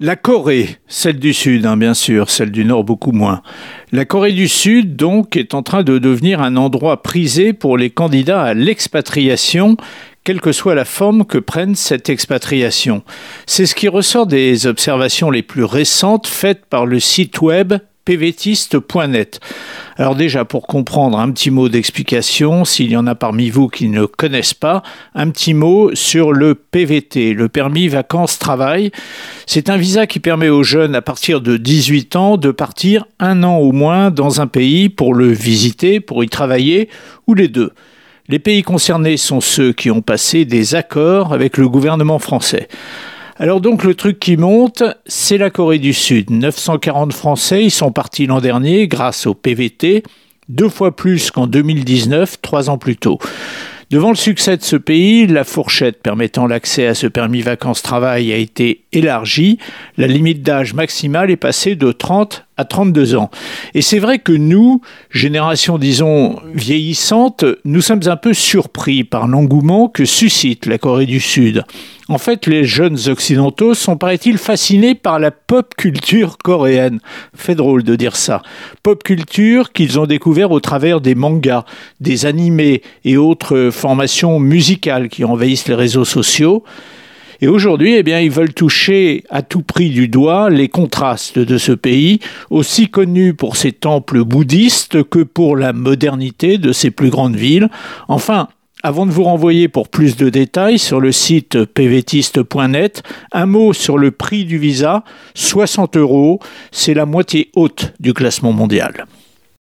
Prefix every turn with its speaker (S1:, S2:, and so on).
S1: La Corée, celle du Sud, hein, bien sûr, celle du Nord beaucoup moins. La Corée du Sud, donc, est en train de devenir un endroit prisé pour les candidats à l'expatriation, quelle que soit la forme que prenne cette expatriation. C'est ce qui ressort des observations les plus récentes faites par le site web pvtiste.net. Alors déjà, pour comprendre un petit mot d'explication, s'il y en a parmi vous qui ne connaissent pas, un petit mot sur le PVT, le permis vacances-travail. C'est un visa qui permet aux jeunes à partir de 18 ans de partir un an au moins dans un pays pour le visiter, pour y travailler, ou les deux. Les pays concernés sont ceux qui ont passé des accords avec le gouvernement français. Alors donc le truc qui monte, c'est la Corée du Sud. 940 Français, ils sont partis l'an dernier grâce au PVT, deux fois plus qu'en 2019, trois ans plus tôt. Devant le succès de ce pays, la fourchette permettant l'accès à ce permis vacances-travail a été élargie. La limite d'âge maximale est passée de 30 à 32 ans. Et c'est vrai que nous, génération disons vieillissante, nous sommes un peu surpris par l'engouement que suscite la Corée du Sud. En fait, les jeunes occidentaux sont, paraît-il, fascinés par la pop culture coréenne. Fait drôle de dire ça. Pop culture qu'ils ont découvert au travers des mangas, des animés et autres formations musicales qui envahissent les réseaux sociaux. Et aujourd'hui, eh bien, ils veulent toucher à tout prix du doigt les contrastes de ce pays, aussi connu pour ses temples bouddhistes que pour la modernité de ses plus grandes villes. Enfin, avant de vous renvoyer pour plus de détails sur le site pvtiste.net, un mot sur le prix du visa, 60 euros, c'est la moitié haute du classement mondial.